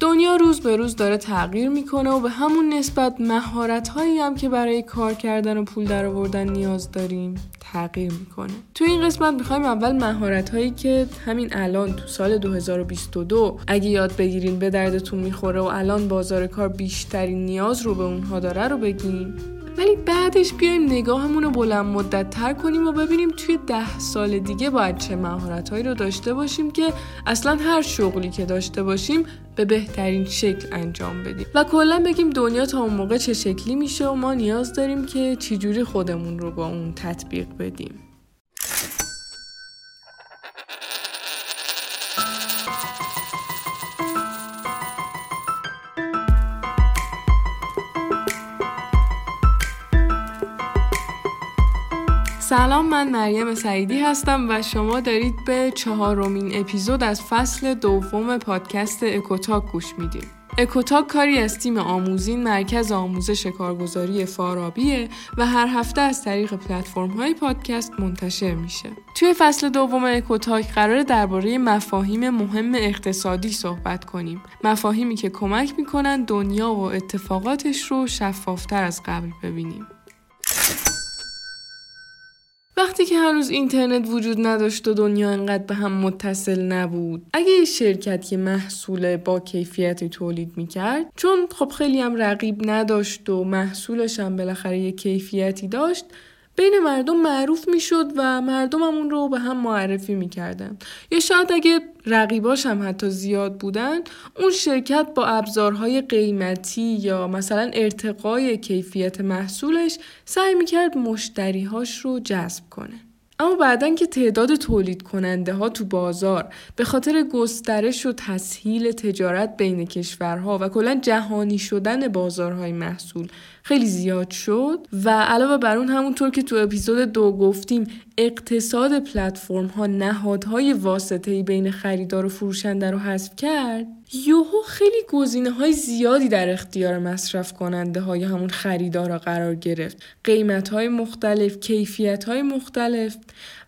دنیا روز به روز داره تغییر می‌کنه و به همون نسبت مهارت هایی هم که برای کار کردن و پول درآوردن نیاز داریم تغییر می‌کنه. تو این قسمت می‌خوایم اول مهارت هایی که همین الان تو سال 2022 اگه یاد بگیرین به دردتون می‌خوره و الان بازار کار بیشترین نیاز رو به اونها داره رو بگیم ولی بعدش بیایم نگاهمون رو بلند مدت تر کنیم و ببینیم توی ده سال دیگه باید چه مهارت هایی رو داشته باشیم که اصلا هر شغلی که داشته باشیم به بهترین شکل انجام بدیم. و کلا بگیم دنیا تا اون موقع چه شکلی میشه و ما نیاز داریم که چجوری خودمون رو با اون تطبیق بدیم. سلام من مریم سعیدی هستم و شما دارید به چهارمین اپیزود از فصل دوم پادکست اکوتاک گوش می‌دید. اکوتاک کاری از تیم آموزین مرکز آموزش کارگزاری فارابیه و هر هفته از طریق پلتفرم های پادکست منتشر میشه. توی فصل دوم اکوتاک قرار درباره مفاهیم مهم اقتصادی صحبت کنیم. مفاهیمی که کمک می‌کنن دنیا و اتفاقاتش رو شفافتر از قبل ببینیم. وقتی که هنوز اینترنت وجود نداشت و دنیا انقدر به هم متصل نبود اگه یه شرکت که محصول با کیفیتی تولید می‌کرد چون خب خیلی هم رقیب نداشت و محصولش هم بالاخره یه کیفیتی داشت بین مردم معروف می‌شد و مردم هم اون رو به هم معرفی می‌کردن. یا شاید اگه رقیباش هم حتی زیاد بودن اون شرکت با ابزارهای قیمتی یا مثلا ارتقای کیفیت محصولش سعی می‌کرد مشتریهاش رو جذب کنه. اما بعدا که تعداد تولید کننده ها تو بازار به خاطر گسترش و تسهیل تجارت بین کشورها و کلا جهانی شدن بازارهای محصول خیلی زیاد شد و علاوه بر اون همونطور که تو اپیزود دو گفتیم اقتصاد پلتفرم ها نهادهای واسطه بین خریدار و فروشنده رو حذف کرد. یوهو خیلی گزینه های زیادی در اختیار مصرف کننده های همون خریدارا قرار گرفت. قیمت های مختلف کیفیت های مختلف.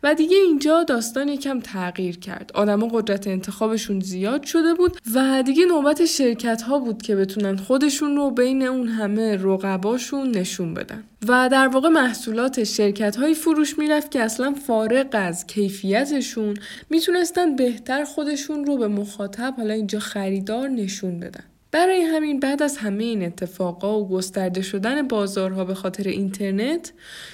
و دیگه اینجا داستان یکم تغییر کرد. آدما قدرت انتخابشون زیاد شده بود و دیگه نوبت شرکت ها بود که بتونن خودشون رو بین اون همه رقباشون نشون بدن. و در واقع محصولات شرکت های فروش می‌رفت که اصلا فارغ از کیفیتشون می‌تونستن بهتر خودشون رو به مخاطب حالا اینجا خریدار نشون بدن. برای همین بعد از همه این اتفاقا و گسترده شدن بازارها به خاطر اینترنت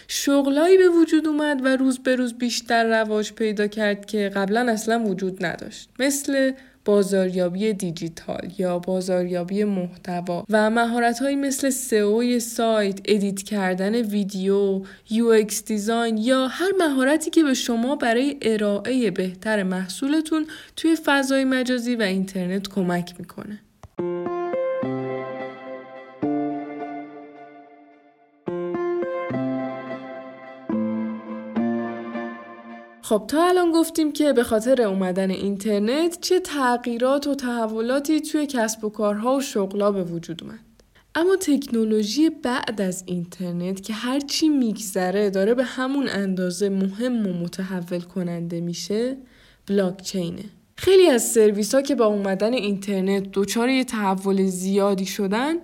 شغلایی به وجود اومد و روز به روز بیشتر رواج پیدا کرد که قبلا اصلا وجود نداشت مثل بازاریابی دیجیتال یا بازاریابی محتوا و مهارت‌هایی مثل SEO سایت، edit کردن ویدیو، UX design یا هر مهارتی که به شما برای ارائه بهتر محصولتون توی فضای مجازی و اینترنت کمک می‌کنه. خب تا الان گفتیم که به خاطر اومدن اینترنت چه تغییرات و تحولاتی توی کسب و کارها و شغلا به وجود اومد. اما تکنولوژی بعد از اینترنت که هرچی میگذره داره به همون اندازه مهم و متحول کننده میشه بلاکچینه. خیلی از سرویس ها که با اومدن اینترنت دچار یه تحول زیادی شدن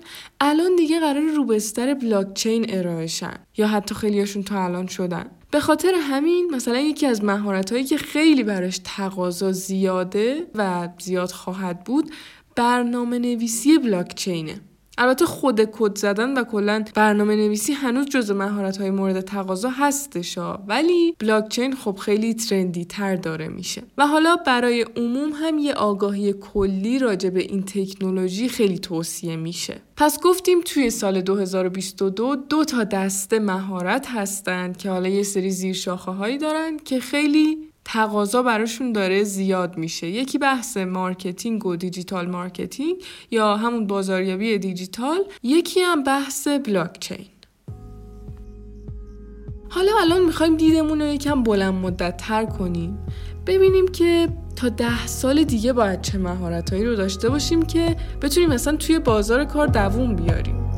الان دیگه قرار رو بستر بلاکچین ارائهشن یا حتی خیلیاشون تا الان شدن به خاطر همین مثلا یکی از مهارت هایی که خیلی براش تقاضا زیاده و زیاد خواهد بود برنامه نویسی بلاکچینه. البته خود کد زدن و کلا برنامه نویسی هنوز جز مهارت های مورد تقاضا هستش ولی بلاکچین خب خیلی ترندی تر داره میشه. و حالا برای عموم هم یه آگاهی کلی راجع به این تکنولوژی خیلی توصیه میشه. پس گفتیم توی سال 2022 دو تا دسته مهارت هستند که حالا یه سری زیرشاخه هایی دارن که خیلی تقاضا براشون داره زیاد میشه. یکی بحث marketing و digital marketing یا همون بازاریابی دیجیتال یکی هم بحث بلاکچین. حالا الان می‌خوایم دیدمون رو یکم بلند مدت تر کنیم. ببینیم که تا ده سال دیگه باید چه مهارتهایی رو داشته باشیم که بتونیم مثلا توی بازار کار دووم بیاریم.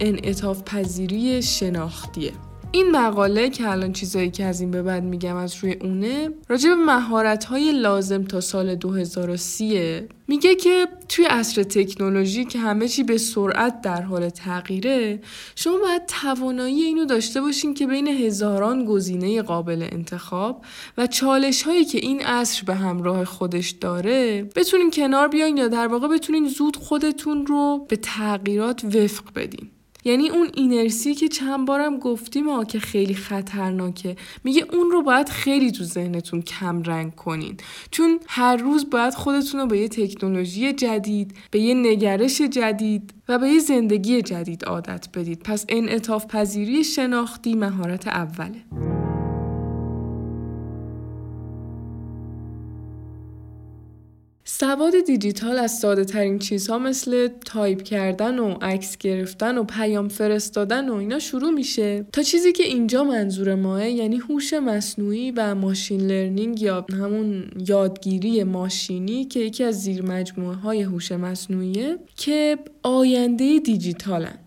انعطاف پذیری شناختیه. این مقاله که الان چیزایی که از این به بعد میگم از روی اونه راجع به مهارت های لازم تا سال 2030 میگه که توی عصر تکنولوژی که همه چی به سرعت در حال تغییره شما باید توانایی اینو داشته باشین که بین هزاران گزینه قابل انتخاب و چالش هایی که این عصر به همراه خودش داره بتونین کنار بیاین یا در واقع بتونین زود خودتون رو به تغییرات وفق بدین. یعنی اون اینرسی که چند بارم گفتیم ها که خیلی خطرناکه. میگه اون رو باید خیلی تو ذهنتون کم رنگ کنین. چون هر روز باید خودتون رو به یه تکنولوژی جدید به یه نگرش جدید و به یه زندگی جدید عادت بدید. پس انعطاف پذیری شناختی مهارت اوله. سواد دیجیتال از ساده ترین چیزها مثل تایپ کردن و عکس گرفتن و پیام فرستادن و اینا شروع میشه. تا چیزی که اینجا منظور ماست یعنی هوش مصنوعی و machine learning یا همون یادگیری ماشینی که یکی از زیر مجموعه های هوش مصنوعیه که آینده دیجیتالن.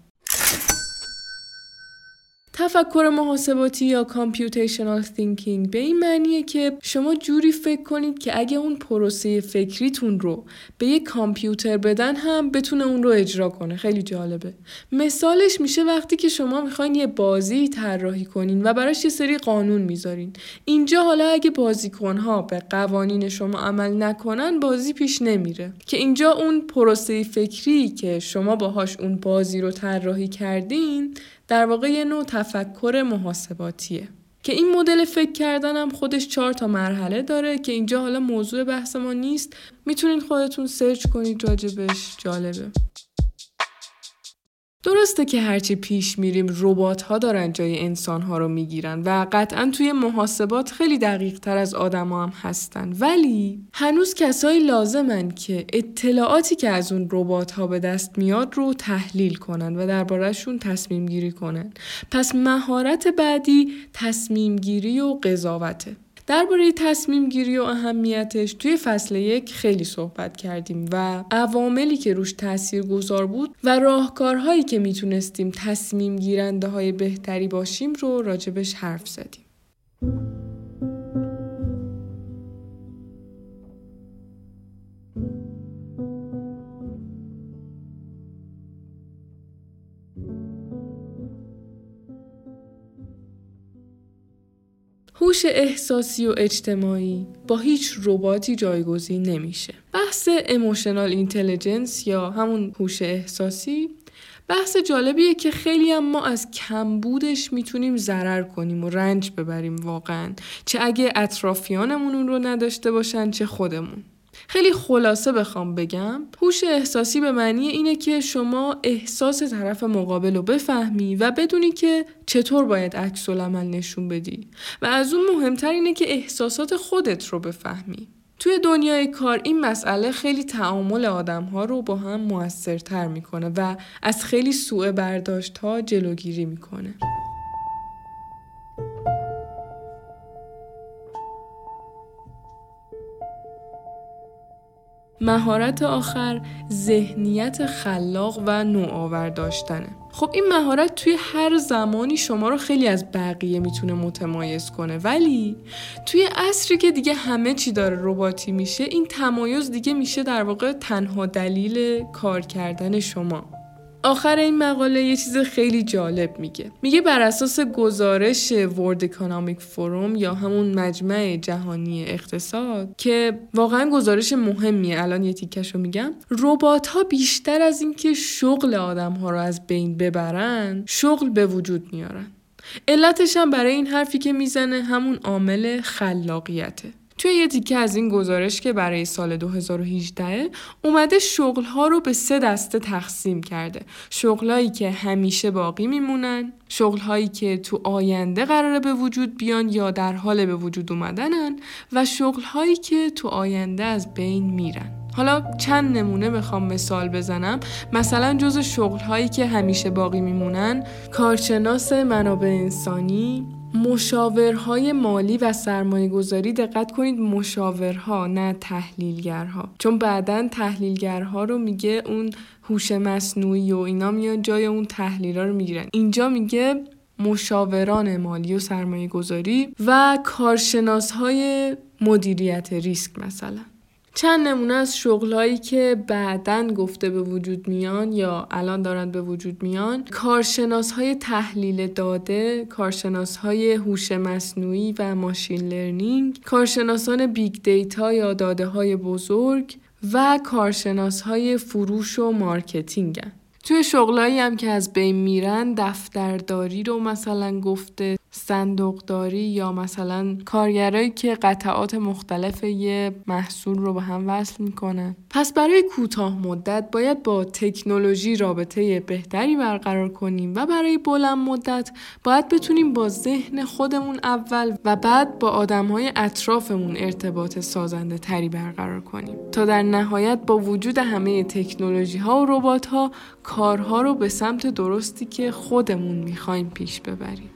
تفکر محاسباتی یا computational thinking به این معنیه که شما جوری فکر کنید که اگه اون پروسه فکریتون رو به یک کامپیوتر بدن هم بتونه اون رو اجرا کنه. خیلی جالبه. مثالش میشه وقتی که شما می‌خواین یه بازی طراحی کنین و براش یه سری قانون می‌ذارین. اینجا حالا اگه بازیکنها به قوانین شما عمل نکنن بازی پیش نمیره. که اینجا اون پروسه فکری که شما باهاش اون بازی رو طراحی کردین در واقع یه نوع تفکر محاسباتیه. که این مدل فکر کردن هم خودش چهار تا مرحله داره که اینجا حالا موضوع بحث ما نیست. می‌تونید خودتون سرچ کنید راجبش جالبه. درسته که هرچی پیش میریم ربات ها دارن جای انسان ها رو می‌گیرن و قطعا توی محاسبات خیلی دقیق تر از آدما هم هستن. ولی هنوز کسایی لازمن که اطلاعاتی که از اون ربات ها به دست میاد رو تحلیل کنن و دربارهشون تصمیم گیری کنن. پس مهارت بعدی تصمیم گیری و قضاوته. درباره تصمیم گیری و اهمیتش توی فصل یک خیلی صحبت کردیم و عواملی که روش تاثیر گذار بود و راهکارهایی که می‌تونستیم تصمیم گیرنده های بهتری باشیم رو راجبش حرف زدیم. هوش احساسی و اجتماعی با هیچ رباتی جایگزین نمیشه. بحث اموشنال اینتلیجنس یا همون هوش احساسی بحث جالبیه که خیلی هم ما از کمبودش می‌تونیم ضرر کنیم و رنج ببریم واقعا چه اگه اطرافیانمون اون رو نداشته باشن چه خودمون خیلی خلاصه بخوام بگم. هوش احساسی به معنی اینه که شما احساس طرف مقابل رو بفهمی و بدونی که چطور باید عکس العمل نشون بدی. و از اون مهمتر اینه که احساسات خودت رو بفهمی. توی دنیای کار این مسئله خیلی تعامل آدم ها رو با هم موثرتر می‌کنه و از خیلی سوء برداشت ها جلوگیری می‌کنه. مهارت آخر ذهنیت خلاق و نوآور داشتنه. خب این مهارت توی هر زمانی شما رو خیلی از بقیه می‌تونه متمایز کنه. ولی توی عصری که دیگه همه چی داره رباتی میشه این تمایز دیگه میشه در واقع تنها دلیل کار کردن شما. آخر این مقاله یه چیز خیلی جالب میگه. میگه بر اساس گزارش ورد اکانومیک فوروم یا همون مجمع جهانی اقتصاد که واقعا گزارش مهمیه الان یه تیکشو میگم ربات ها بیشتر از اینکه شغل آدم ها رو از بین ببرن شغل به وجود میارن. علتش هم برای این حرفی که می‌زنه همون عامل خلاقیته. توی یه تیکه از این گزارش که برای سال 2018 اومده شغلها رو به سه دسته تقسیم کرده. شغلهایی که همیشه باقی میمونن شغلهایی که تو آینده قراره به وجود بیان یا در حال به وجود اومدنن و شغلهایی که تو آینده از بین میرن. حالا چند نمونه بخوام مثال بزنم. مثلا جز شغل هایی که همیشه باقی میمونن کارشناس منابع انسانی مشاورهای مالی و سرمایه گذاری دقت کنید مشاورها نه تحلیلگرها. چون بعدا تحلیلگرها رو میگه اون هوش مصنوعی و اینا میان جای اون تحلیلا رو می‌گیرن. اینجا میگه مشاوران مالی و سرمایه گذاری و کارشناس های مدیریت ریسک مثلا. چند نمونه از شغلهایی که بعدا گفته به وجود میان یا الان دارند به وجود میان. کارشناس های تحلیل داده کارشناس های هوش مصنوعی و machine learning کارشناسان big data یا داده های بزرگ و کارشناس های فروش و marketing توی شغلایی هم که از بین میرن دفترداری رو مثلا گفته صندوقداری یا مثلا کارگرایی که قطعات مختلف یه محصول رو به هم وصل می‌کنن. پس برای کوتاه مدت باید با تکنولوژی رابطه بهتری برقرار کنیم و برای بلند مدت باید بتونیم با ذهن خودمون اول و بعد با آدمهای اطرافمون ارتباط سازنده تری برقرار کنیم. تا در نهایت با وجود همه تکنولوژی ها و ربات ها کارها رو به سمت درستی که خودمون می‌خوایم پیش ببریم.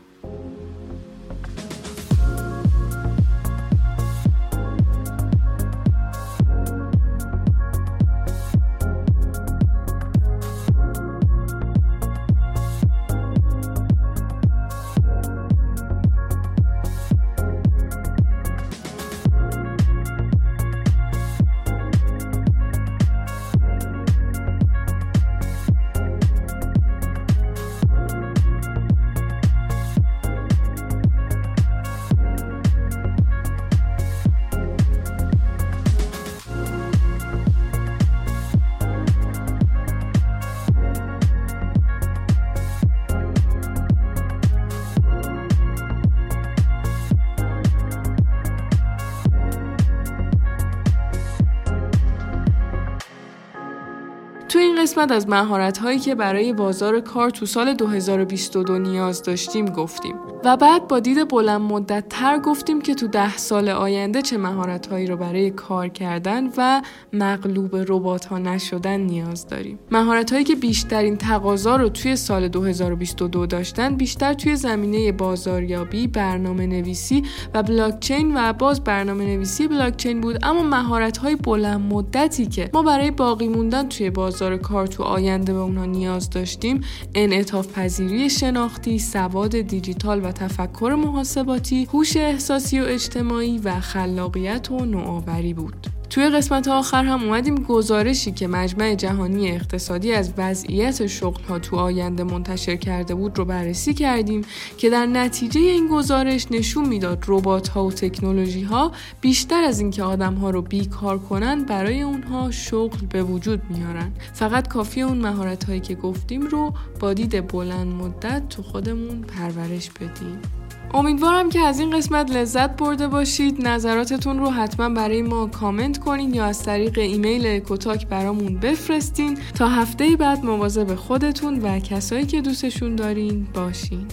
قسمت از مهارت هایی که برای بازار کار تو سال 2022 نیاز داشتیم گفتیم. و بعد با دید بلند مدت تر گفتیم که تو ده سال آینده چه مهارت هایی رو برای کار کردن و مغلوب ربات ها نشدن نیاز داریم. مهارت هایی که بیشترین تقاضا رو توی سال 2022 داشتن بیشتر توی زمینه بازاریابی برنامه نویسی و بلاکچین و باز برنامه نویسی بلاکچین بود. اما مهارت های بلند مدتی که ما برای باقی موندن توی بازار کار تو آینده به اونا نیاز داشتیم انعطاف پذیری شناختی سواد دیجیتال و تفکر محاسباتی هوش احساسی و اجتماعی و خلاقیت و نوآوری بود. توی قسمت آخر هم اومدیم گزارشی که مجمع جهانی اقتصادی از وضعیت شغل ها تو آینده منتشر کرده بود رو بررسی کردیم که در نتیجه این گزارش نشون می‌داد ربات ها و تکنولوژی ها بیشتر از اینکه آدم ها رو بیکار کنن برای اونها شغل به وجود میارن. فقط کافی اون مهارت هایی که گفتیم رو با دید بلند مدت تو خودمون پرورش بدیم امیدوارم که از این قسمت لذت برده باشید. نظراتتون رو حتما برای ما کامنت کنین یا از طریق ایمیل کوتاک برامون بفرستین. تا هفته بعد مواظب خودتون و کسایی که دوستشون دارین باشین.